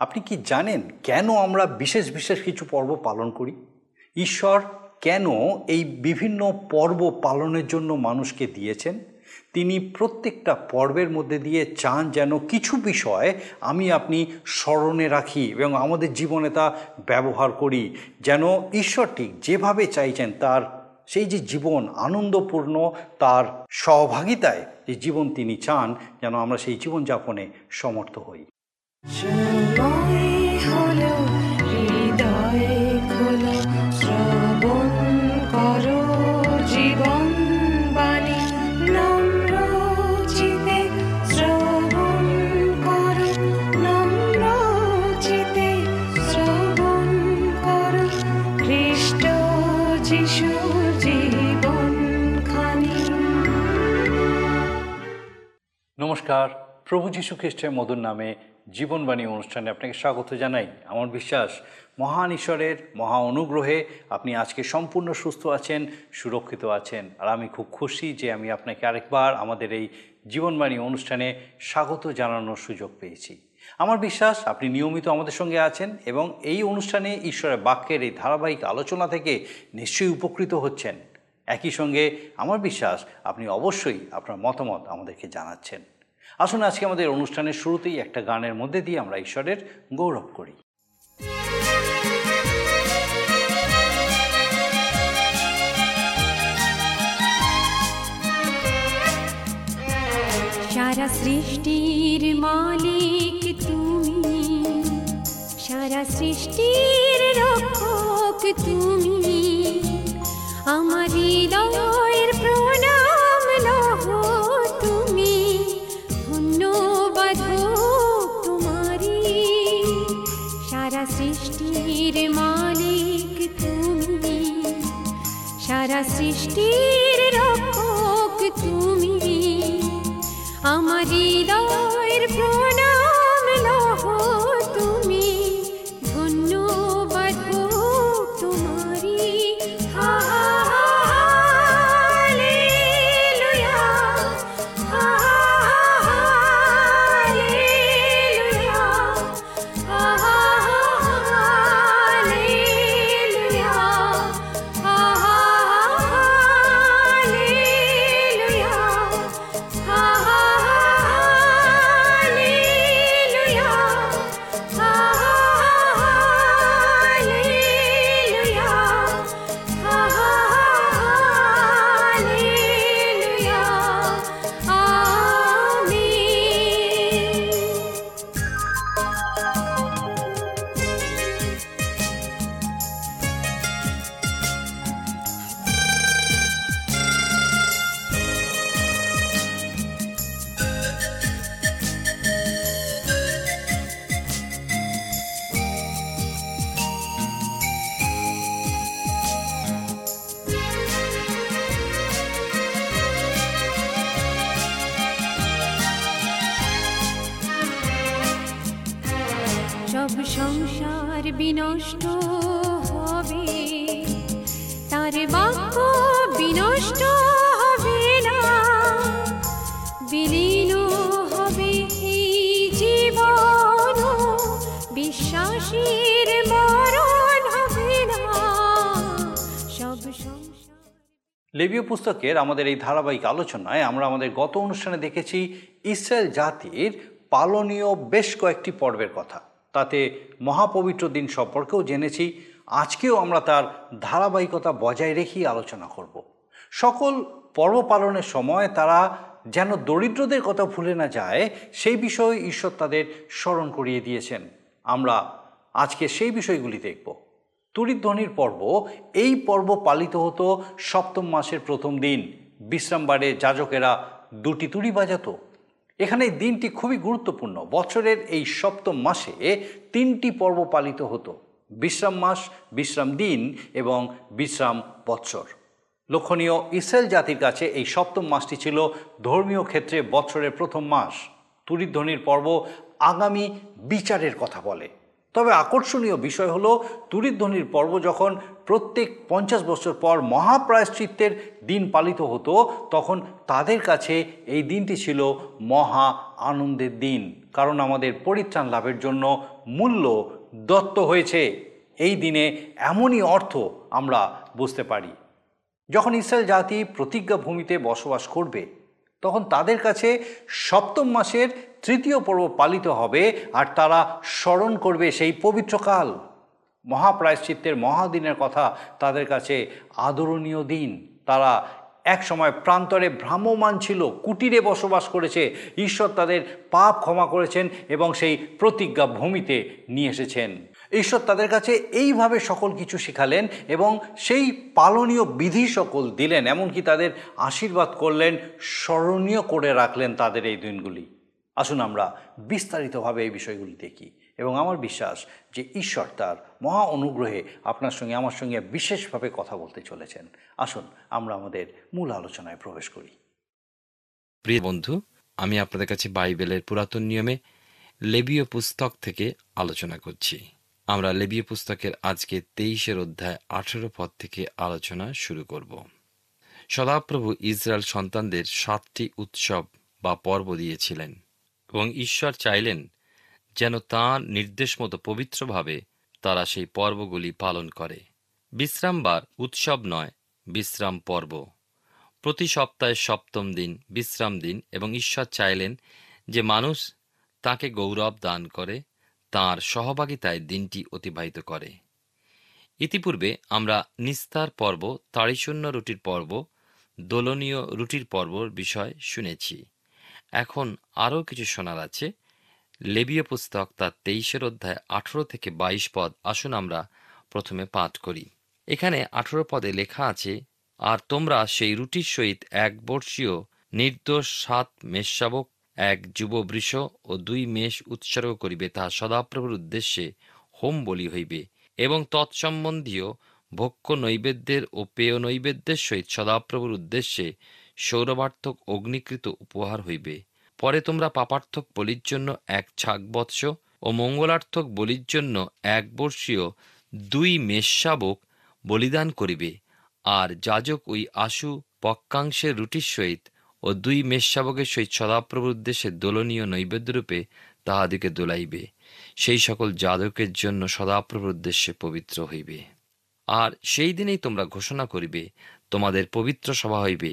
আপনি কি জানেন কেন আমরা বিশেষ বিশেষ কিছু পর্ব পালন করি? ঈশ্বর কেন এই বিভিন্ন পর্ব পালনের জন্য মানুষকে দিয়েছেন? তিনি প্রত্যেকটা পর্বের মধ্যে দিয়ে চান যেন কিছু বিষয় আমি আপনি স্মরণে রাখি এবং আমাদের জীবনে তা ব্যবহার করি। যেন ঈশ্বর ঠিক যেভাবে চাইছেন তার সেই যে জীবন আনন্দপূর্ণ, তার সহভাগিতায় যে জীবন তিনি চান, যেন আমরা সেই জীবনযাপনে সমর্থ হই। নমস্কার প্রভু যীশু খ্রিস্টের মধুর নামে জীবনবাণী অনুষ্ঠানে আপনাকে স্বাগত জানাই। আমার বিশ্বাস, মহান ঈশ্বরের মহা অনুগ্রহে আপনি আজকে সম্পূর্ণ সুস্থ আছেন, সুরক্ষিত আছেন। আর আমি খুব খুশি যে আমি আপনাকে আরেকবার আমাদের এই জীবনবাণী অনুষ্ঠানে স্বাগত জানানোর সুযোগ পেয়েছি। আমার বিশ্বাস, আপনি নিয়মিত আমাদের সঙ্গে আছেন এবং এই অনুষ্ঠানে ঈশ্বরের বাক্যের এই ধারাবাহিক আলোচনা থেকে নিশ্চয়ই উপকৃত হচ্ছেন। একই সঙ্গে, আমার বিশ্বাস, আপনি অবশ্যই আপনার মতামত আমাদেরকে জানাচ্ছেন। আসুন আজকে আমাদের অনুষ্ঠানের শুরুতেই একটা গানের মধ্যে দিয়ে আমরা ঈশ্বরের গৌরব করি। সারা সৃষ্টির মালিক তুমি। সারা সৃষ্টির রক্ষক তুমি। আমার হৃদয়ের প্রণাম সৃষ্টির রক্ষক তুমি। আমার হৃদয়ের লেবীয় পুস্তকের আমাদের এই ধারাবাহিক আলোচনায় আমরা আমাদের গত অনুষ্ঠানে দেখেছি ইসরায়েল জাতির পালনীয় বেশ কয়েকটি পর্বের কথা। তাতে মহাপবিত্র দিন সম্পর্কেও জেনেছি। আজকেও আমরা তার ধারাবাহিকতা বজায় রেখেই আলোচনা করব। সকল পর্ব পালনের সময় তারা যেন দরিদ্রদের কথা ভুলে না যায়, সেই বিষয়ে ঈশ্বর তাদের স্মরণ করিয়ে দিয়েছেন। আমরা আজকে সেই বিষয়গুলি দেখব। তুরিধ্বনির পর্ব, এই পর্ব পালিত হতো সপ্তম মাসের প্রথম দিন। বিশ্রামবারে যাজকেরা দুটি তুড়ি বাজাতো। এখানে দিনটি খুবই গুরুত্বপূর্ণ। বছরের এই সপ্তম মাসে তিনটি পর্ব পালিত হতো। বিশ্রাম মাস, বিশ্রাম দিন এবং বিশ্রাম বৎসর। লক্ষণীয় ইসরায়েল জাতির কাছে এই সপ্তম মাসটি ছিল ধর্মীয় ক্ষেত্রে বৎসরের প্রথম মাস। তুরিধ্বনির পর্ব আগামী বিচারের কথা বলে। তবে আকর্ষণীয় বিষয় হলো তুরিধ্বনির পর্ব যখন প্রত্যেক পঞ্চাশ বছর পর মহাপ্রায়শ্চিত্তের দিন পালিত হতো, তখন তাদের কাছে এই দিনটি ছিল মহা আনন্দের দিন। কারণ আমাদের পরিত্রাণ লাভের জন্য মূল্য দত্ত হয়েছে। এই দিনে এমনই অর্থ আমরা বুঝতে পারি। যখন ইসরায়েল জাতি প্রতিজ্ঞা ভূমিতে বসবাস করবে তখন তাদের কাছে সপ্তম মাসের তৃতীয় পর্ব পালিত হবে আর তারা স্মরণ করবে সেই পবিত্র কাল। মহাপ্রায়শ্চিত্তের মহাদিনের কথা তাদের কাছে আদরণীয় দিন। তারা এক সময় প্রান্তরে ভ্রাম্যমান ছিল, কুটিরে বসবাস করেছে। ঈশ্বর তাদের পাপ ক্ষমা করেছেন এবং সেই প্রতিজ্ঞা ভূমিতে নিয়ে এসেছেন। ঈশ্বর তাদের কাছে এইভাবে সকল কিছু শেখালেন এবং সেই পালনীয় বিধি সকল দিলেন, এমনকি তাদের আশীর্বাদ করলেন, স্মরণীয় করে রাখলেন তাদের এই দিনগুলি। আসুন আমরা বিস্তারিতভাবে এই বিষয়গুলি দেখি। এবং আমার বিশ্বাস যে ঈশ্বর তার মহা অনুগ্রহে আপনার সঙ্গে, আমার সঙ্গে বিশেষভাবে কথা বলতে চলেছেন। আসুন, আমরা আমাদের মূল আলোচনায় প্রবেশ করি। প্রিয় বন্ধু, আমি আপনাদের কাছে বাইবেলের পুরাতন নিয়মে লেবীয় পুস্তক থেকে আলোচনা করছি। আমরা লেবীয় পুস্তকের আজকে তেইশের অধ্যায় আঠেরো পদ থেকে আলোচনা শুরু করব। সদাপ্রভু ইসরায়েল সন্তানদের সাতটি উৎসব বা পর্ব দিয়েছিলেন এবং ঈশ্বর চাইলেন যেন তাঁর নির্দেশ মতো পবিত্রভাবে তারা সেই পর্বগুলি পালন করে। বিশ্রামবার উৎসব নয়, বিশ্রাম পর্ব। প্রতি সপ্তাহে সপ্তম দিন বিশ্রাম দিন এবং ঈশ্বর চাইলেন যে মানুষ তাকে গৌরব দান করে, তার সহভাগিতায় দিনটি অতিবাহিত করে। ইতিপূর্বে আমরা নিস্তার পর্ব তাড়িশূন্য রুটির পর্ব, দোলনীয় রুটির পর্বর বিষয় শুনেছি। এখন আরও কিছু শোনার আছে। লেবীয় পুস্তক তার তেইশের অধ্যায় আঠেরো থেকে বাইশ পদ। আসুন আমরা প্রথমে পাঠ করি। এখানে আঠেরো পদে লেখা আছে, আর তোমরা সেই রুটির সহিত এক বর্ষীয় নির্দোষ সাত মেষশাবক, এক যুব বৃষ ও দুই মেষ উৎসর্গ করিবে, তাহা সদাপ্রভুর উদ্দেশ্যে হোম বলি হইবে এবং তৎসম্বন্ধীয় ভক্ষ নৈবেদ্যের ও পেয় নৈবেদ্যের সহিত সদাপ্রভুর উদ্দেশ্যে সৌরবার্থক অগ্নিকৃত উপহার হইবে। পরে তোমরা পাপার্থক বলির জন্য এক ছাগ বৎস ও মঙ্গলার্থক বলির জন্য এক বর্ষীয় দুই মেষশাবক বলিদান করিবে, আর যাজক ওই আশু পক্ষাংশের রুটির সহিত ও দুই মেষশাবকের সহিত সদাপ্রভুর উদ্দেশ্যে দোলনীয় নৈবেদ্যরূপে তাহাদিকে দোলাইবে। সেই সকল যাদকের জন্য সদাপ্রভুর উদ্দেশ্যে পবিত্র হইবে। আর সেই দিনেই তোমরা ঘোষণা করিবে, তোমাদের পবিত্র সভা হইবে।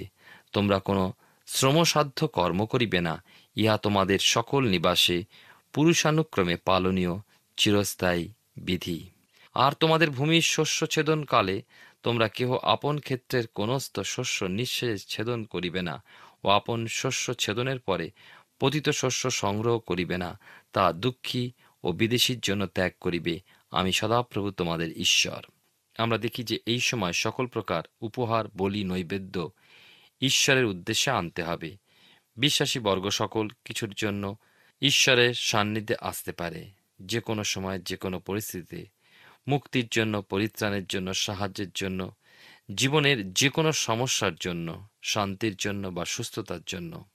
তোমরা কোনো শ্রমসাধ্য কর্ম করিবে না ইহা তোমাদের সকল নিবাসে পুরুষানুক্রমে পালনীয় চিরস্থায়ী বিধি। আর তোমাদের ভূমির শস্য ছেদন কালে তোমরা কেহ আপন ক্ষেত্রের কোনস্থ শস্য নিঃশেষ ছেদন করিবে না ও আপন শস্য ছেদনের পরে পতিত শস্য সংগ্রহ করিবে না, তা দুঃখী ও বিদেশীর জন্য ত্যাগ করিবে। আমি সদাপ্রভু তোমাদের ঈশ্বর। আমরা দেখি যে এই সময় সকল প্রকার উপহার, বলি, নৈবেদ্য ঈশ্বরের উদ্দেশ্যে আনতে হবে। বিশ্বাসী বর্গ সকল কিছুর জন্য ঈশ্বরের সান্নিধ্যে আসতে পারে। যে কোনো সময়, যে কোনো পরিস্থিতিতে। মুক্তির জন্য, পরিত্রাণের জন্য, সাহায্যের জন্য, জীবনের যে কোনো সমস্যার জন্য, শান্তির জন্য বা সুস্থতার জন্য।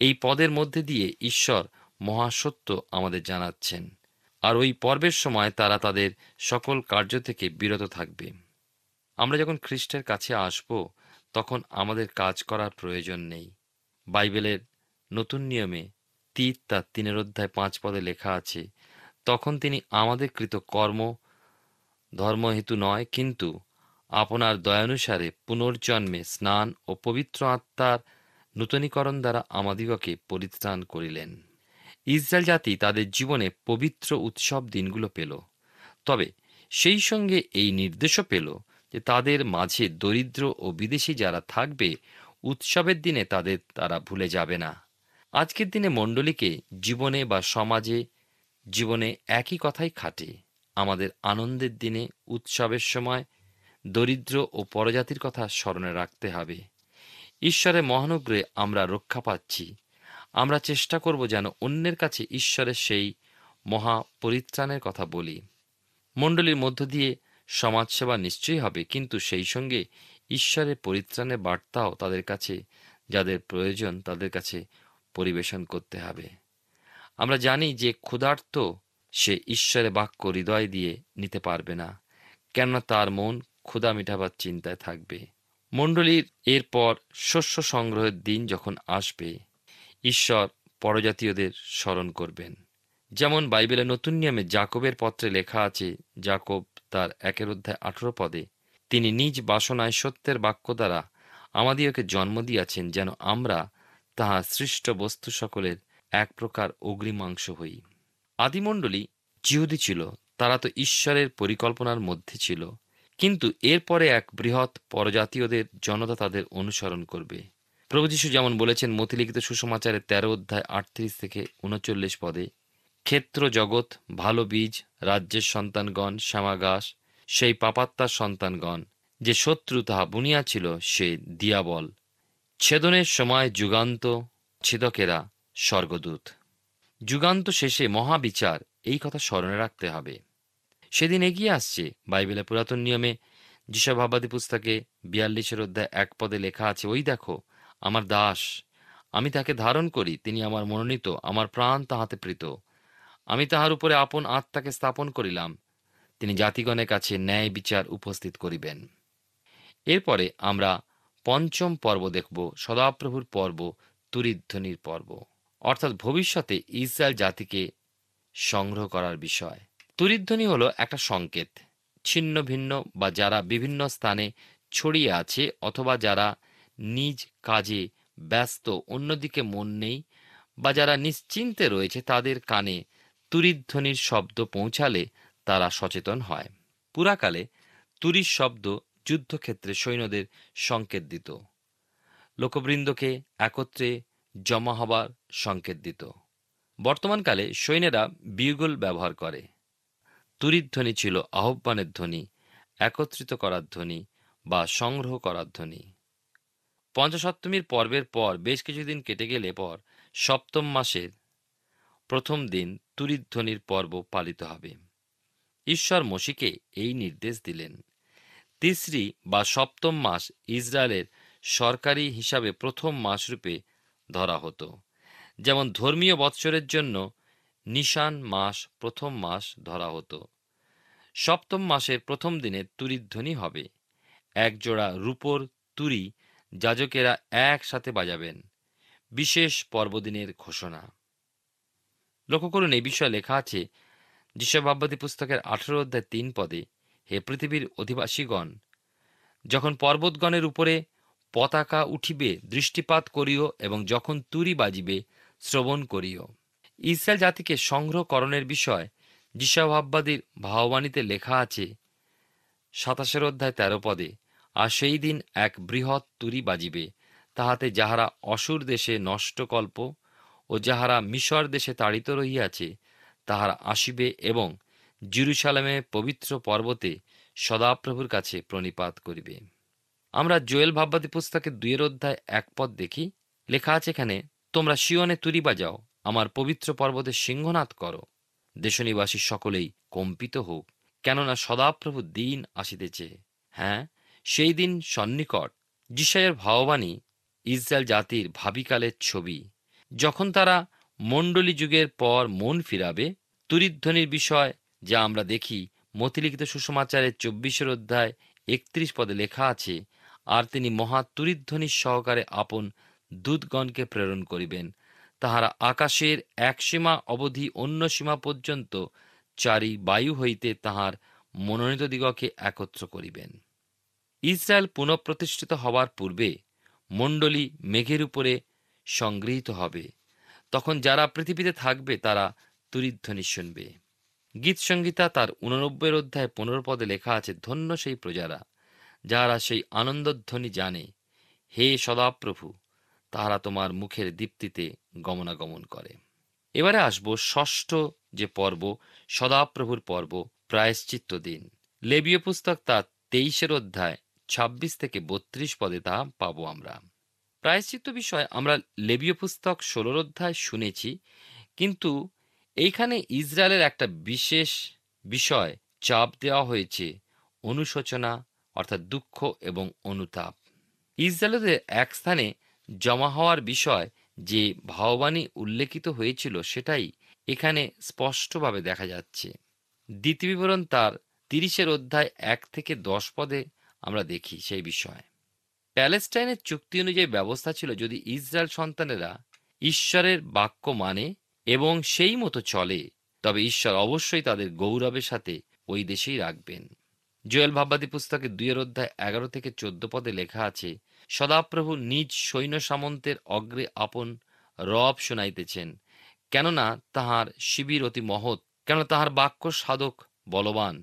এই পদের মধ্যে দিয়ে ঈশ্বর মহাসত্য আমাদের জানাচ্ছেন। আর ওই পর্বের সময় তারা তাদের সকল কার্য থেকে বিরত থাকবে। আমরা যখন খ্রিস্টের কাছে আসব, তখন আমাদের কাজ করার প্রয়োজন নেই। বাইবেলের নতুন নিয়মে তীর তার তিনের অধ্যায় পাঁচ পদে লেখা আছে, তখন তিনি আমাদের কৃত কর্ম ধর্মহেতু নয়, কিন্তু আপনার দয়ানুসারে পুনর্জন্মে স্নান ও পবিত্র আত্মার নূতনীকরণ দ্বারা আমাদিগকে পরিত্রাণ করিলেন। ইসরায়েল জাতি তাদের জীবনে পবিত্র উৎসব দিনগুলো পেল। তবে সেই সঙ্গে এই নির্দেশও পেল যে তাদের মাঝে দরিদ্র ও বিদেশি যারা থাকবে উৎসবের দিনে তাদের তারা ভুলে যাবে না। আজকের দিনে মণ্ডলীকে জীবনে বা সমাজে জীবনে একই কথাই খাটে। আমাদের আনন্দের দিনে, উৎসবের সময় দরিদ্র ও পরজাতির কথা স্মরণে রাখতে হবে। ঈশ্বরের মহানুগ্রহে আমরা রক্ষা পাচ্ছি। আমরা চেষ্টা করব যেন অন্যের কাছে ঈশ্বরের সেই মহা পরিত্রাণের কথা বলি। মণ্ডলীর মধ্য দিয়ে সমাজসেবা নিশ্চয়ই হবে, কিন্তু সেই সঙ্গে ঈশ্বরের পরিত্রাণের বার্তাও তাদের কাছে, যাদের প্রয়োজন তাদের কাছে পরিবেশন করতে হবে। আমরা জানি যে ক্ষুধার্ত সে ঈশ্বরের বাক্য হৃদয় দিয়ে নিতে পারবে না, কেননা তার মন ক্ষুধা মিটাবার চিন্তায় থাকবে। মণ্ডলীর এরপর শস্য সংগ্রহের দিন যখন আসবে, ঈশ্বর পরজাতীয়দের স্মরণ করবেন। যেমন বাইবেলের নতুন নিয়মে জাকবের পত্রে লেখা আছে, জাকব তার একের অধ্যায় আঠেরো পদে তিনি নিজ বাসনায় সত্যের বাক্য দ্বারা আমাদিওকে জন্ম দিয়াছেন যেন আমরা তাহা সৃষ্ট বস্তু সকলের এক প্রকার অগ্রিমাংশ হই। আদিমণ্ডলী জিহুদি ছিল, তারা তো ঈশ্বরের পরিকল্পনার মধ্যে ছিল, কিন্তু এরপরে এক বৃহৎ পরজাতীয়দের জনতা তাদের অনুসরণ করবে। প্রভু যীশু যেমন বলেছেন মতিলিখিত সুসমাচারের তেরো অধ্যায় আটত্রিশ থেকে উনচল্লিশ পদে ক্ষেত্র জগৎ ভালো বীজ, রাজ্যের সন্তানগণ, শ্যামাগাস সেই পাপাত্মার সন্তানগণ, যে শত্রু তাহা বুনিয়াছিল সে দিয়াবল। ছেদনের সময় যুগান্ত ছেদকেরা স্বর্গদূত। যুগান্ত শেষে মহাবিচার, এই কথা স্মরণে রাখতে হবে। সেদিন এগিয়ে আসছে বাইবেলের পুরাতন নিয়মে যিশাভাবাদী পুস্তকে বিয়াল্লিশের অধ্যায় এক পদে লেখা আছে, ওই দেখো, আমার দাস, আমি তাকে ধারণ করি, তিনি আমার মনোনীত, আমার প্রাণ তাহাতে প্রীত। আমি তাহার উপরে আপন আত্মাকে স্থাপন করিলাম তিনি জাতিগণের কাছে ন্যায় বিচার উপস্থিত করিবেন। এরপরে আমরা পঞ্চম পর্ব দেখব, সদাপ্রভুর পর্ব, তুরিধ্বনির পর্ব। অর্থাৎ ভবিষ্যতে ইসরায়েল জাতিকে সংগ্রহ করার বিষয়। তুরিধ্বনি হলো একটা সংকেত, ছিন্ন ভিন্ন বা যারা বিভিন্ন স্থানে ছড়িয়ে আছে অথবা যারা নিজ কাজে ব্যস্ত, অন্যদিকে মন নেই বা যারা নিশ্চিন্তে রয়েছে তাদের কানে তুরিধ্বনির শব্দ পৌঁছালে তারা সচেতন হয়। পুরাকালে তুরির শব্দ যুদ্ধক্ষেত্রে সৈন্যদের সংকেত দিত। লোকবৃন্দকে একত্রে জমা হবার সংকেত দিত। বর্তমানকালে সৈন্যেরা বিউগল ব্যবহার করে। তুরিধ্বনি ছিল আহ্বানের ধ্বনি, একত্রিত করার ধ্বনি বা সংগ্রহ করার ধ্বনি। পঞ্চসপ্তমীর পর্বের পর বেশ কিছুদিন কেটে গেলে পর সপ্তম মাসের প্রথম দিন তুরিধ্বনির পর্ব পালিত হবে। ঈশ্বর মসিকে এই নির্দেশ দিলেন। তিসরি বা সপ্তম মাস ইসরায়েলের সরকারি হিসাবে প্রথম মাস রূপে ধরা হতো। যেমন ধর্মীয় বৎসরের জন্য নিশান মাস প্রথম মাস ধরা হতো। সপ্তম মাসের প্রথম দিনে তুরিধ্বনি হবে। এক জোড়া রূপোর তুরি যাজকেরা একসাথে বাজাবেন। বিশেষ পর্বদিনের ঘোষণা। লক্ষ্য করুন, এই বিষয়ে লেখা আছে যিশভাববাদী পুস্তকের আঠেরো অধ্যায় তিন পদে হে পৃথিবীর অধিবাসীগণ, যখন পর্বতগণের উপরে পতাকা উঠিবে, দৃষ্টিপাত করিও এবং যখন তুরি বাজিবে, শ্রবণ করিও। ইসরায়েল জাতিকে সংগ্রহকরণের বিষয় যিশাভাববাদীর ভাববাণীতে লেখা আছে সাতাশের অধ্যায় তেরো পদে, আর সেই দিন এক বৃহৎ তুরি বাজিবে, তাহাতে যাহারা অসুর দেশে নষ্টকল্প ও যাহারা মিশর দেশে তাড়িত রহিয়াছে তাহারা আসিবে এবং জিরুসালামে পবিত্র পর্বতে সদাপ্রভুর কাছে প্রণিপাত করিবে। আমরা জোয়েল ভাববাদী পুস্তকের দুইয়ের অধ্যায় এক পদ দেখি। লেখা আছে এখানে, তোমরা শিওনে তুরি বাজাও, আমার পবিত্র পর্বতে সিংহনাথ করো। দেশনিবাসী সকলেই কম্পিত হোক, কেননা সদাপ্রভু দিন আসিতেছে। হ্যাঁ সেই দিন সন্নিকট যিশায়ের ভাববাণী ইসরায়েল জাতির ভাবিকালের ছবি। যখন তারা মণ্ডলী যুগের পর মন ফিরাবে তুরিধ্বনির বিষয় যা আমরা দেখি, মতিলিখিত সুসমাচারের চব্বিশের অধ্যায় একত্রিশ পদে লেখা আছে, আর তিনি মহা তুরিধ্বনির সহকারে আপন দূতগণকে প্রেরণ করিবেন। তাহারা আকাশের এক সীমা অবধি অন্য সীমা পর্যন্ত চারি বায়ু হইতে তাহার মনোনীত দিগকে একত্র করিবেন। ইসরায়েল পুনঃপ্রতিষ্ঠিত হওয়ার পূর্বে মণ্ডলী মেঘের উপরে সংগৃহীত হবে। তখন যারা পৃথিবীতে থাকবে, তারা তুরিধ্বনি শুনবে। গীত সংগীতা তার উননব্বই অধ্যায় পনেরো পদে লেখা আছে, ধন্য সেই প্রজারা যাহারা সেই আনন্দধ্বনি জানে। হে সদাপ্রভু, তাহারা তোমার মুখের দীপ্তিতে গমনাগমন করে। এবারে আসব ষষ্ঠ যে পর্ব, সদাপ্রভুর পর্ব, প্রায়শ্চিত্ত দিন। লেবীয় পুস্তক তার তেইশের অধ্যায়, ছাব্বিশ থেকে বত্রিশ পদে তা পাবো আমরা। প্রায়শ্চিত্ত বিষয় আমরা লেবীয় পুস্তক ষোলোর অধ্যায় শুনেছি, কিন্তু এইখানে ইসরায়েলের একটা বিশেষ বিষয় চাপ দেওয়া হয়েছে, অনুশোচনা, অর্থাৎ দুঃখ এবং অনুতাপ। ইসরায়েলের এক স্থানে জমা হওয়ার বিষয় যে ভাববাণী উল্লেখিত হয়েছিল সেটাই এখানে স্পষ্টভাবে দেখা যাচ্ছে। দ্বিতীয় বিবরণ তার তিরিশের অধ্যায় এক থেকে দশ পদে আমরা দেখি সেই বিষয়। প্যালেস্টাইনের চুক্তি অনুযায়ী ব্যবস্থা ছিল যদি ইসরায়েল সন্তানেরা ঈশ্বরের বাক্য মানে এবং সেই মতো চলে, তবে ঈশ্বর অবশ্যই তাদের গৌরবের সাথে ওই দেশেই রাখবেন। জোয়েল ভাববাদী পুস্তকে দুইয়ের অধ্যায় এগারো থেকে চোদ্দ পদে লেখা আছে, সদাপ্রভু নিজ সৈন্য সামন্তের অগ্রে আপন রব শোনাইতেছেন, কেননা তাহার শিবির অতি মহৎ কেন তাহার বাক্য সাধক বলবান,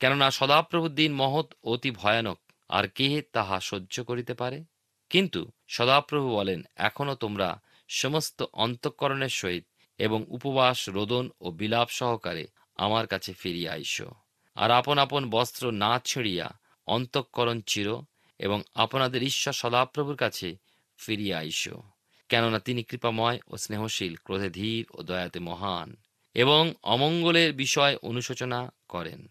কেননা সদাপ্রভুর দিন মহৎ অতি ভয়ানক, আর কে তাহা সহ্য করিতে পারে? কিন্তু সদাপ্রভু বলেন এখনও তোমরা সমস্ত অন্তঃকরণের সহিত এবং উপবাস, রোদন ও বিলাপ সহকারে আমার কাছে ফিরিয়া আইসো। আর আপন আপন বস্ত্র না ছিঁড়িয়া অন্তঃকরণ চির এবং আপনাদের ঈশ্বর সদাপ্রভুর কাছে ফিরিয়া আইসো, কেননা তিনি কৃপাময় ও স্নেহশীল, ক্রোধে ধীর ও দয়াতে মহান এবং অমঙ্গলের বিষয় অনুশোচনা করেন।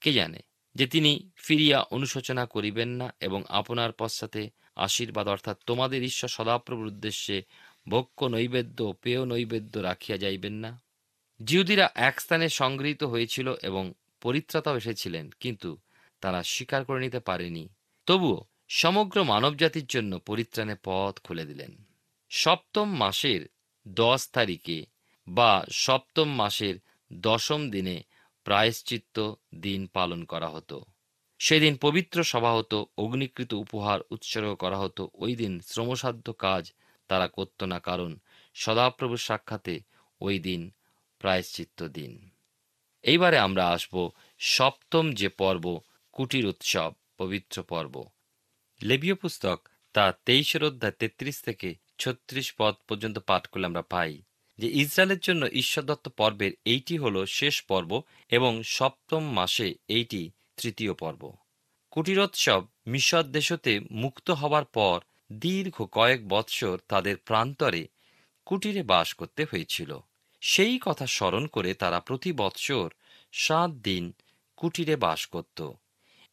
কে জানে যে তিনি ফিরিয়া অনুশোচনা করিবেন না এবং আপনার পশ্চাতে আশীর্বাদ অর্থাৎ তোমাদের ঈশ্বর সদাপ্রভুর উদ্দেশ্যে ভক্ষ নৈবেদ্য পেয় নৈবেদ্য রাখিয়া যাইবেন না। জিহুদিরা এক স্থানে সংগৃহীত হয়েছিল এবং পরিত্রাতাও এসেছিলেন, কিন্তু তারা স্বীকার করে নিতে পারেনি। তবুও সমগ্র মানবজাতির জন্য পরিত্রাণে পথ খুলে দিলেন। সপ্তম মাসের দশ তারিখে বা সপ্তম মাসের দশম দিনে প্রায়শ্চিত্ত দিন পালন করা হতো। সেদিন পবিত্র সভা হতো, অগ্নিকৃত উপহার উৎসর্গ করা হতো, ওই দিন শ্রমসাধ্য কাজ তারা করত না কারণ সদাপ্রভুর সাক্ষাতে ওই দিন প্রায়শ্চিত্ত দিন। এইবারে আমরা আসব সপ্তম যে পর্ব, কুটির উৎসব, পবিত্র পর্ব। লেবীয় পুস্তক তা তেইশের অধ্যায় তেত্রিশ থেকে ছত্রিশ পদ পর্যন্ত পাঠ করলে আমরা পাই যে ইসরায়েলের জন্য ঈশ্বরদত্ত পর্বের এইটি হল শেষ পর্ব এবং সপ্তম মাসে এইটি তৃতীয় পর্ব। কুটিরোৎসব মিশর দেশতে মুক্ত হবার পর দীর্ঘ কয়েক বৎসর তাদের প্রান্তরে কুটিরে বাস করতে হয়েছিল। সেই কথা স্মরণ করে তারা প্রতি বৎসর সাত দিন কুটিরে বাস করত।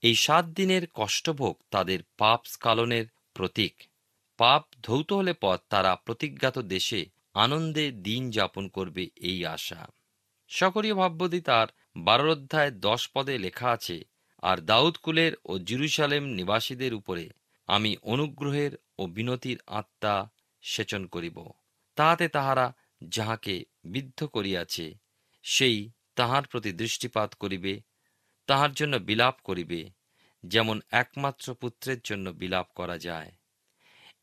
এই সাত দিনের কষ্টভোগ তাদের পাপ স্কালনের প্রতীক। পাপ ধৌত হলে পর তারা প্রতিজ্ঞাত দেশে আনন্দে দিন যাপন করবে এই আশা। সকরীয় ভাববতী তার বারো অধ্যায় দশ পদে লেখা আছে, আর দাউদ কুলের ও জেরুসালেম নিবাসীদের উপরে আমি অনুগ্রহের ও বিনতির আত্মা সেচন করিব। তাহাতে তাহারা যাহাকে বিদ্ধ করিয়াছে, সেই তাহার প্রতি দৃষ্টিপাত করিবে, তাহার জন্য বিলাপ করিবে, যেমন একমাত্র পুত্রের জন্য বিলাপ করা যায়।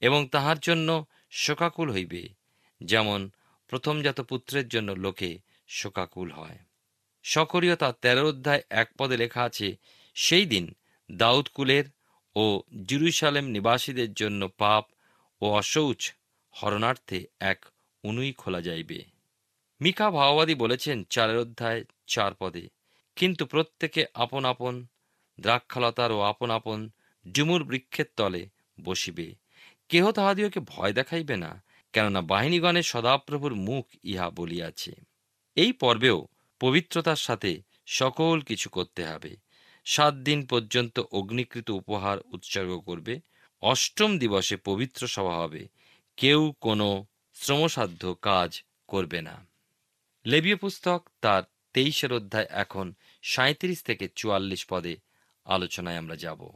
এবং তাহার জন্য শোকাকুল হইবে, যেমন প্রথমজাত পুত্রের জন্য লোকে শোকাকুল হয়। সকরীয় তার অধ্যায় এক পদে লেখা আছে, সেই দিন দাউদ কুলের ও জেরুসালেম নিবাসীদের জন্য পাপ ও অশৌচ হরণার্থে এক উনুই খোলা যাইবে। মিকা ভাওবাদী বলেছেন চারের অধ্যায় চার পদে, কিন্তু প্রত্যেকে আপন আপন দ্রাক্ষালতার ও আপন আপন ডুমুর বৃক্ষের তলে বসিবে। কেহ তাহাদিওকে ভয় দেখাইবে না, কেননা বাহিনীগণের সদাপ্রভুর মুখ ইহা বলিয়াছে। এই পর্বেও পবিত্রতার সাথে সকল কিছু করতে হবে। সাত দিন পর্যন্ত অগ্নিকৃত উপহার উৎসর্গ করবে। অষ্টম দিবসে পবিত্র সভা হবে। কেউ কোনো শ্রমসাধ্য কাজ করবে না। লেবীয় পুস্তক তার তেইশের অধ্যায় এখন সাঁত্রিশ থেকে চুয়াল্লিশ পদে আলোচনায় আমরা যাব।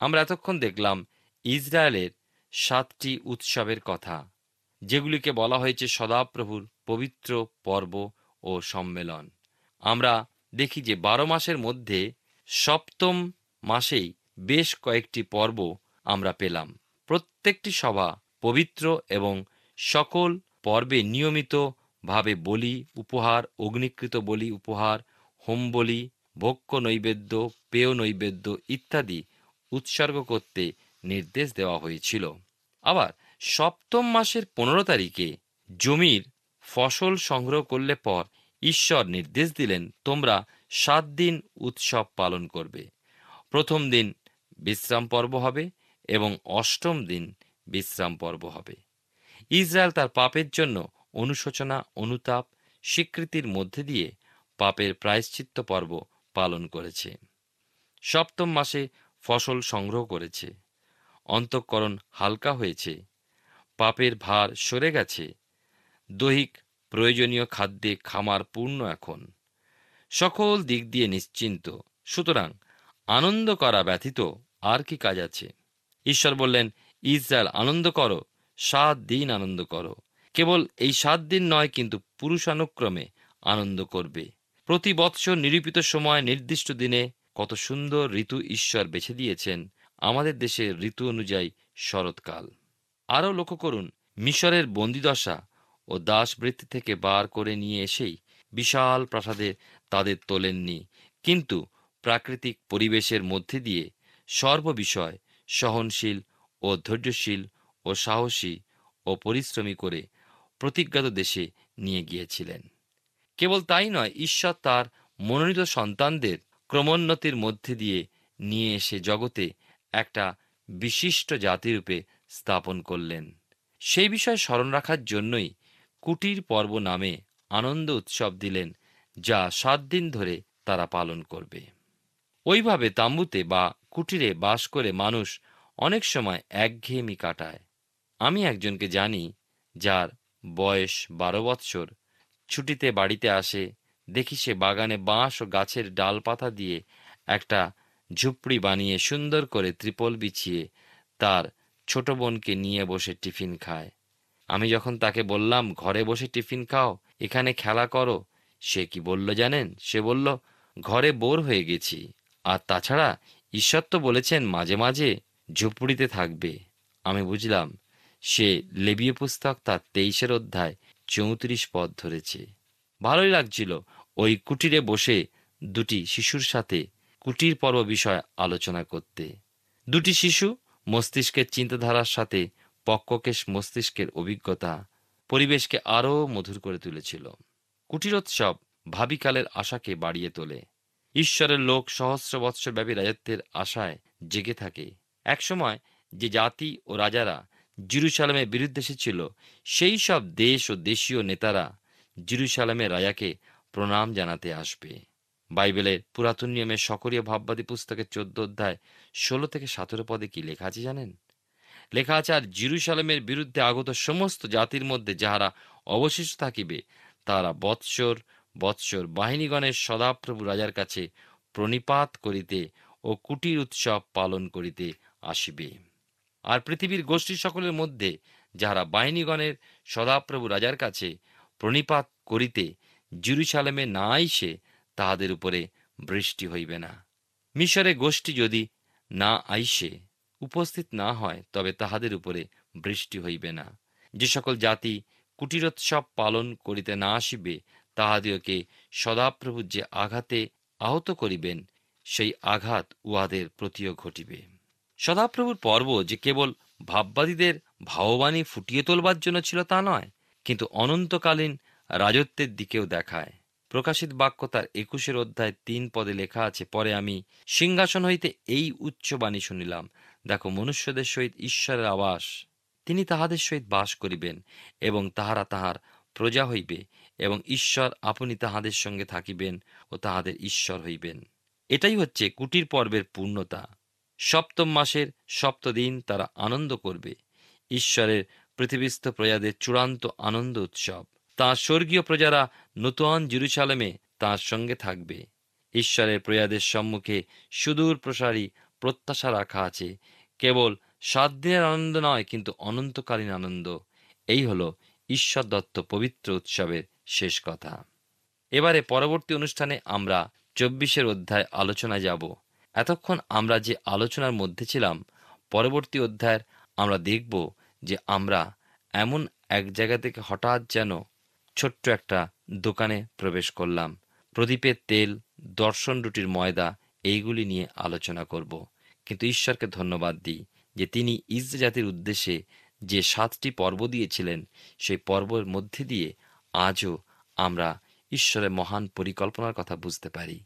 আমরা এতক্ষণ দেখলাম ইসরায়েলের সাতটি উৎসবের কথা, যেগুলিকে বলা হয়েছে সদাপ্রভুর পবিত্র পর্ব ও সম্মেলন। আমরা দেখি যে বারো মাসের মধ্যে সপ্তম মাসেই বেশ কয়েকটি পর্ব আমরা পেলাম। প্রত্যেকটি সভা পবিত্র এবং সকল পর্বে নিয়মিতভাবে বলি উপহার, অগ্নিকৃত বলি উপহার, হোম বলি ভক্ষ নৈবেদ্য, পেয় নৈবেদ্য ইত্যাদি উৎসর্গ করতে নির্দেশ দেওয়া হয়েছিল। আবার সপ্তম মাসের পনেরো তারিখে জমির ফসল সংগ্রহ করলে পর ঈশ্বর নির্দেশ দিলেন, তোমরা সাত দিন উৎসব পালন করবে। প্রথম দিন বিশ্রাম পর্ব হবে এবং অষ্টম দিন বিশ্রাম পর্ব হবে। ইসরায়েল তার পাপের জন্য অনুশোচনা, অনুতাপ, স্বীকৃতির মধ্যে দিয়ে পাপের প্রায়শ্চিত্ত পর্ব পালন করেছে। সপ্তম মাসে ফসল সংগ্রহ করেছে। অন্তঃকরণ হালকা হয়েছে। পাপের ভার সরে গেছে। দৈহিক প্রয়োজনীয় খাদ্যে খামার পূর্ণ এখন। সকল দিক দিয়ে নিশ্চিন্ত। সুতরাং আনন্দ করা ব্যতীত আর কি কাজ আছে? ঈশ্বর বললেন, ইসরায়েল, আনন্দ করো। সাত দিন আনন্দ করো। কেবল এই সাত দিন নয়, কিন্তু পুরুষানুক্রমে আনন্দ করবে। প্রতি বৎসর নিরূপিত সময়, নির্দিষ্ট দিনে কত সুন্দর ঋতু ঈশ্বর বেছে দিয়েছেন। আমাদের দেশের ঋতু অনুযায়ী শরৎকাল। আরও লক্ষ্য করুন, মিশরের বন্দিদশা ও দাসবৃত্তি থেকে বার করে নিয়ে এসেই বিশাল প্রাসাদে তাদের তোলেননি। কিন্তু প্রাকৃতিক পরিবেশের মধ্যে দিয়ে সর্ববিষয় সহনশীল ও ধৈর্যশীল ও সাহসী ও পরিশ্রমী করে প্রতিজ্ঞাত দেশে নিয়ে গিয়েছিলেন। কেবল তাই নয়, ঈশ্বর তার মনোনীত সন্তানদের ক্রমোন্নতির মধ্যে দিয়ে নিয়ে এসে জগতে একটা বিশিষ্ট জাতিরূপে স্থাপন করলেন। সেই বিষয় স্মরণ রাখার জন্যই কুটির পর্ব নামে আনন্দ উৎসব দিলেন যা সাত দিন ধরে তারা পালন করবে। ওইভাবে তাম্বুতে বা কুটিরে বাস করে মানুষ অনেক সময় একঘেয়েমি কাটায়। আমি একজনকে জানি যার বয়স বারো বৎসর, ছুটিতে বাড়িতে আসে, দেখি সে বাগানে বাঁশ ও গাছের ডালপাতা দিয়ে একটা ঝুপড়ি বানিয়ে সুন্দর করে ত্রিপল বিছিয়ে তার ছোট বোনকে নিয়ে বসে টিফিন খায়। আমি যখন তাকে বললাম, ঘরে বসে টিফিন খাও, এখানে খেলা করো সে কি বলল জানেন? সে বলল, ঘরে বোর হয়ে গেছি। আর তাছাড়া ঈশ্বর তো বলেছেন মাঝে মাঝে ঝুপড়িতে থাকবে। আমি বুঝলাম, সে লেবীয় পুস্তক তার তেইশের অধ্যায় চৌত্রিশ পদ ধরেছে। ভালোই লাগছিল ওই কুটিরে বসে দুটি শিশুর সাথে কুটির পর্ব বিষয় আলোচনা করতে। দুটি শিশু মস্তিষ্কের চিন্তাধারার সাথে পক্ককেশ মস্তিষ্কের অভিজ্ঞতা পরিবেশকে আরও মধুর করে তুলেছিল। কুটিরোৎসব ভাবিকালের আশাকে বাড়িয়ে তোলে। ঈশ্বরের লোক সহস্র বৎসর ব্যাপী রাজত্বের আশায় জেগে থাকে। একসময় যে জাতি ও রাজারা জিরুসালামের বিরুদ্ধে এসেছিল, সেই সব দেশ ও দেশীয় নেতারা জিরুসালামের রাজাকে প্রণাম জানাতে আসবে। বাইবেলের পুরাতন নিয়মের সকরীয় ভাববাদী পুস্তকের চোদ্দ অধ্যায় ষোলো থেকে সতেরো পদে কি লেখা আছে জানেন? লেখা আছে, আর জিরুসালামের বিরুদ্ধে আগত সমস্ত জাতির মধ্যে যাহারা অবশিষ্ট থাকিবে তারা বৎসর বৎসর বাহিনীগণের সদাপ্রভু রাজার কাছে প্রণিপাত করিতে ও কুটির উৎসব পালন করিতে আসিবে। আর পৃথিবীর গোষ্ঠী সকলের মধ্যে যাহারা বাহিনীগণের সদাপ্রভু রাজার কাছে প্রণিপাত করিতে জিরুসালেমে না আইসে, তাহাদের উপরে বৃষ্টি হইবে না। মিশরে গোষ্ঠী যদি না আইসে, উপস্থিত না হয়, তবে তাহাদের উপরে বৃষ্টি হইবে না। যে সকল জাতি কুটিরোৎসব পালন করিতে না আসিবে তাহাদিওকে সদাপ্রভুর যে আঘাতে আহত করিবেন, সেই আঘাত উহাদের প্রতিও ঘটিবে। সদাপ্রভুর পর্ব যে কেবল ভাববাদীদের ভাববাণী ফুটিয়ে তোলবার জন্য ছিল তা নয়, কিন্তু অনন্তকালীন রাজত্বের দিকেও দেখায়। প্রকাশিত বাক্য তার একুশের অধ্যায় তিন পদে লেখা আছে, পরে আমি সিংহাসন হইতে এই উচ্চবাণী শুনিলাম। দেখো, মনুষ্যদের সহিত ঈশ্বরের আবাস। তিনি তাহাদের সহিত বাস করিবেন এবং তাহারা তাহার প্রজা হইবে এবং ঈশ্বর আপনি তাহাদের সঙ্গে থাকিবেন ও তাহাদের ঈশ্বর হইবেন। এটাই হচ্ছে কুটির পর্বের পূর্ণতা। সপ্তম মাসের সপ্তদিন তারা আনন্দ করবে। ঈশ্বরের পৃথিবীস্থ প্রজাদের চূড়ান্ত আনন্দ উৎসব। তাঁর স্বর্গীয় প্রজারা নতুন জেরুসালেমে তাঁর সঙ্গে থাকবে। ঈশ্বরের প্রজাদের সম্মুখে সুদূর প্রসারী প্রত্যাশা রাখা আছে। কেবল সাত দিনের আনন্দ নয়, কিন্তু অনন্তকালীন আনন্দ। এই হলো ঈশ্বর দত্ত পবিত্র উৎসবের শেষ কথা। এবারে পরবর্তী অনুষ্ঠানে আমরা চব্বিশের অধ্যায় আলোচনায় যাব। এতক্ষণ আমরা যে আলোচনার মধ্যে ছিলাম, পরবর্তী অধ্যায়ের আমরা দেখব যে আমরা এমন এক জায়গা থেকে হঠাৎ যেন ছোট্ট একটা দোকানে প্রবেশ করলাম। প্রদীপের তেল, দর্শন রুটির ময়দা, এইগুলি নিয়ে আলোচনা করব। কিন্তু ঈশ্বরকে ধন্যবাদ দিই। যে তিনি ইসরা জাতির উদ্দেশ্যে যে সাতটি পর্ব দিয়েছিলেন, সেই পর্বের মধ্যে দিয়ে আজও আমরা ঈশ্বরের মহান পরিকল্পনার কথা বুঝতে পারি।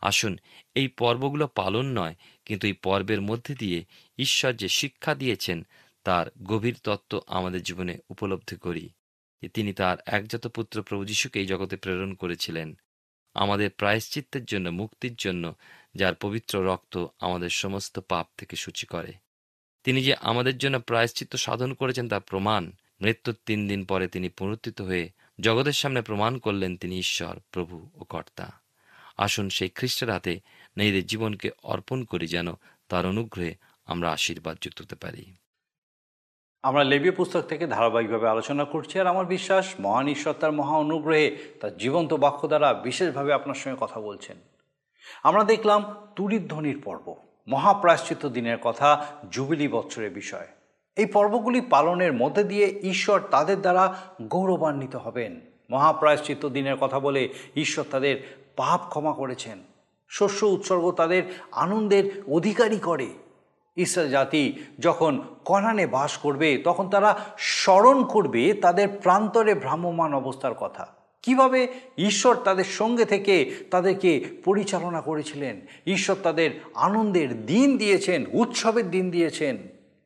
আসুন, এই পর্বগুলো পালন নয়, কিন্তু এই পর্বের মধ্যে দিয়ে ঈশ্বর যে শিক্ষা দিয়েছেন, তার গভীর তত্ত্ব আমাদের জীবনে উপলব্ধি করি। তিনি তার একজাত পুত্র প্রভু যিশুকে এই জগতে প্রেরণ করেছিলেন। আমাদের প্রায়শ্চিত্তের জন্য, মুক্তির জন্য, যার পবিত্র রক্ত আমাদের সমস্ত পাপ থেকে সূচি করে। তিনি যে আমাদের জন্য প্রায়শ্চিত্ত সাধন করেছেন তার প্রমাণ। মৃত্যুর তিন দিন পরে তিনি পুনরুত্থিত হয়ে জগতের সামনে প্রমাণ করলেন তিনি ঈশ্বর, প্রভু ও কর্তা। আসুন সেই খ্রিস্টের হাতে নিজেদের জীবনকে অর্পণ করি যেন তার অনুগ্রহে আমরা আশীর্বাদ যুক্ত হতে পারি। আমরা লেবীয় পুস্তক থেকে ধারাবাহিকভাবে আলোচনা করছি আর আমার বিশ্বাস মহান ঈশ্বর তার মহা অনুগ্রহে তার জীবন্ত বাক্য দ্বারা বিশেষভাবে আপনার সঙ্গে কথা বলছেন। আমরা দেখলাম তুরির ধ্বনির পর্ব। মহাপ্রায়শ্চিত্ত দিনের কথা জুবিলি বৎসরের বিষয়। এই পর্বগুলি পালনের মধ্যে দিয়ে ঈশ্বর তাদের দ্বারা গৌরবান্বিত হবেন। মহাপ্রায়শ্চিত্ত দিনের কথা বলে ঈশ্বর তাদের পাপ ক্ষমা করেছেন। শস্য উৎসর্গ তাদের আনন্দের অধিকারী করে। ইসরায়েল জাতি যখন কনানে বাস করবে, তখন তারা স্মরণ করবে তাদের প্রান্তরে ভ্রাম্যমান অবস্থার কথা। কীভাবে ঈশ্বর তাদের সঙ্গে থেকে তাদেরকে পরিচালনা করেছিলেন? ঈশ্বর তাদের আনন্দের দিন দিয়েছেন, উৎসবের দিন দিয়েছেন।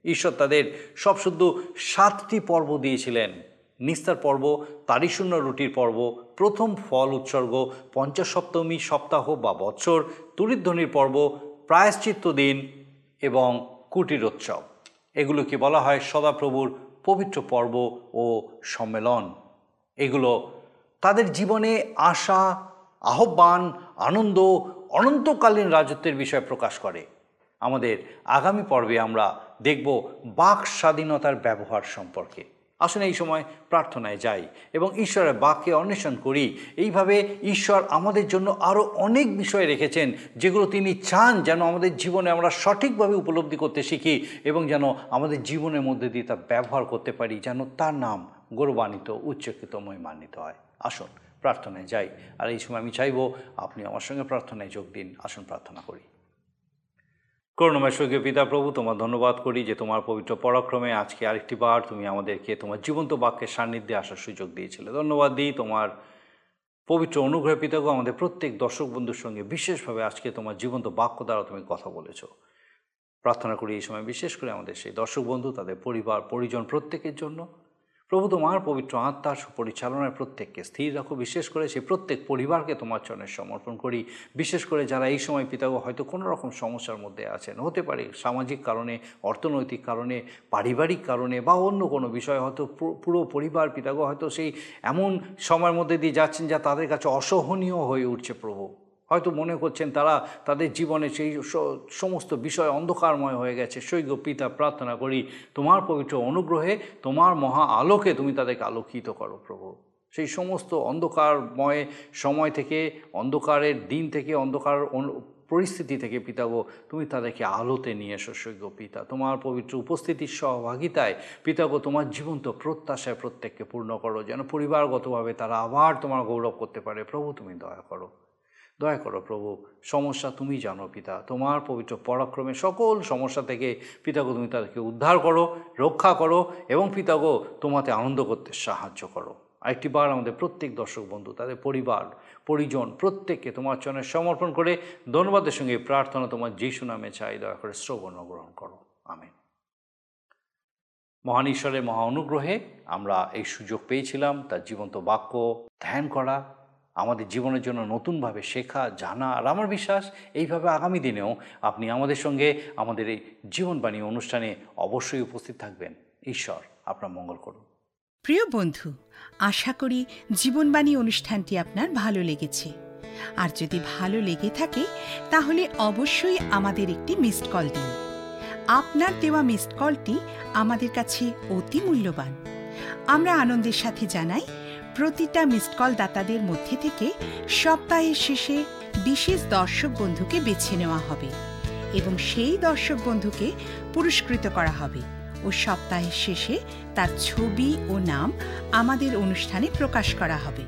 ঈশ্বর তাদের সব শুদ্ধ সাতটি পর্ব দিয়েছিলেন। নিস্তার পর্ব, তারিশূন্য রুটির পর্ব, প্রথম ফল উৎসর্গ পঞ্চাশ সপ্তমী সপ্তাহ বা বৎসর, তুরিধ্বনির পর্ব, প্রায়শ্চিত্ত দিন এবং কুটিরোৎসব। এগুলোকে বলা হয় সদাপ্রভুর পবিত্র পর্ব ও সম্মেলন। এগুলো তাদের জীবনে আশা, আহ্বান, আনন্দ, অনন্তকালীন রাজত্বের বিষয় প্রকাশ করে। আমাদের আগামী পর্বে আমরা দেখব বাক স্বাধীনতার ব্যবহার সম্পর্কে। আসলে এই সময় প্রার্থনায় যাই এবং ঈশ্বরের বাক্যে অন্বেষণ করি। এইভাবে ঈশ্বর আমাদের জন্য আরও অনেক বিষয় রেখেছেন, যেগুলো তিনি চান যেন আমাদের জীবনে আমরা সঠিকভাবে উপলব্ধি করতে শিখি এবং যেন আমাদের জীবনের মধ্যে দিয়ে তা ব্যবহার করতে পারি, যেন তার নাম গৌরবান্বিত উচ্চকিত মহিমান্বিত হয়। আসুন, প্রার্থনায় যাই। আর এই সময় আমি চাইব আপনি আমার সঙ্গে প্রার্থনায় যোগ দিন। আসুন, প্রার্থনা করি। করুণময় স্বর্গীয় পিতা প্রভু, তোমার ধন্যবাদ করি যে তোমার পবিত্র পরাক্রমে আজকে আরেকটি বার তুমি আমাদেরকে তোমার জীবন্ত বাক্যের সান্নিধ্যে আসার সুযোগ দিয়েছিলে। ধন্যবাদ দিই তোমার পবিত্র অনুগ্রহ পিতাগো আমাদের প্রত্যেক দর্শক বন্ধুর সঙ্গে বিশেষভাবে আজকে তোমার জীবন্ত বাক্য দ্বারা তুমি কথা বলেছ। প্রার্থনা করি এই সময় বিশেষ করে আমাদের সেই দর্শক বন্ধু, তাদের পরিবার, পরিজন প্রত্যেকের জন্য। প্রভু তোমার পবিত্র আত্মার সুপরিচালনায় প্রত্যেককে স্থির রাখো, বিশেষ করে সেই প্রত্যেক পরিবারকে তোমার চরণে সমর্পণ করি। বিশেষ করে যারা এই সময় পিতাগো হয়তো কোনো রকম সমস্যার মধ্যে আছেন, হতে পারে সামাজিক কারণে, অর্থনৈতিক কারণে, পারিবারিক কারণে বা অন্য কোনো বিষয় হয়তো পুরো পরিবার পিতাগো হয়তো সেই এমন সময়ের মধ্যে দিয়ে যাচ্ছেন যা তাদের কাছে অসহনীয় হয়ে উঠছে প্রভু। হয়তো মনে করছেন তারা তাদের জীবনে সেই সমস্ত বিষয় অন্ধকারময় হয়ে গেছে। সৈক্য পিতা, প্রার্থনা করি, তোমার পবিত্র অনুগ্রহে, তোমার মহা আলোকে তুমি তাদেরকে আলোকিত করো প্রভু। সেই সমস্ত অন্ধকারময় সময় থেকে, অন্ধকারের দিন থেকে, অন্ধকার অনু- পরিস্থিতি থেকে পিতাগো, তুমি তাদেরকে আলোতে নিয়ে এসো সৈক্য পিতা। তোমার পবিত্র উপস্থিতির সহভাগিতায় পিতাগো, তোমার জীবন্ত প্রত্যাশায় প্রত্যেককে পূর্ণ করো। যেন পরিবারগতভাবে তারা আবার তোমার গৌরব করতে পারে। প্রভু, তুমি দয়া করো। দয়া করো প্রভু, সমস্যা তুমি জানো পিতা। তোমার পবিত্র পরাক্রমে সকল সমস্যা থেকে পিতাগো তুমি তাদেরকে উদ্ধার করো, রক্ষা করো এবং পিতাগো তোমাতে আনন্দ করতে সাহায্য করো। আরেকটি বার আমাদের প্রত্যেক দর্শক বন্ধু, তাদের পরিবার, পরিজন, প্রত্যেককে তোমার চরণে সমর্পণ করে ধন্যবাদের সঙ্গে প্রার্থনা তোমার যিশু নামে চাই। দয়া করে শ্রবণ গ্রহণ করো। আমেন। মহান ঈশ্বরের মহা অনুগ্রহে আমরা এই সুযোগ পেয়েছিলাম, তার জীবন্ত বাক্য ধ্যান করা আমাদের জীবনের জন্য নতুনভাবে শেখা, জানা আর আমার বিশ্বাস এইভাবে আগামী দিনেও আপনি আমাদের সঙ্গে আমাদের এই জীবনবাণী অনুষ্ঠানে অবশ্যই উপস্থিত থাকবেন। ঈশ্বর আপনার মঙ্গল করুন। প্রিয় বন্ধু, আশা করি জীবনবাণী অনুষ্ঠানটি আপনার ভালো লেগেছে। আর যদি ভালো লেগে থাকে, তাহলে অবশ্যই আমাদের একটি মিসড কল দিন। আপনার দেওয়া মিসড কলটি আমাদের কাছে অতি মূল্যবান। আমরা আনন্দের সাথে জানাই প্রতিটা মিসড কল দাতাদের মধ্যে থেকে সপ্তাহের শেষে বিশেষ দর্শক বন্ধুকে বেছে নেওয়া হবে এবং সেই দর্শক বন্ধুকে পুরস্কৃত করা হবে ও সপ্তাহের শেষে তার ছবি ও নাম আমাদের অনুষ্ঠানে প্রকাশ করা হবে।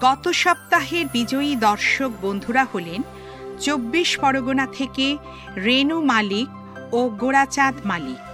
গত সপ্তাহের বিজয়ী দর্শক বন্ধুরা হলেন চব্বিশ পরগনা থেকে রেনু মালিক ও গোড়াচাঁদ মালিক।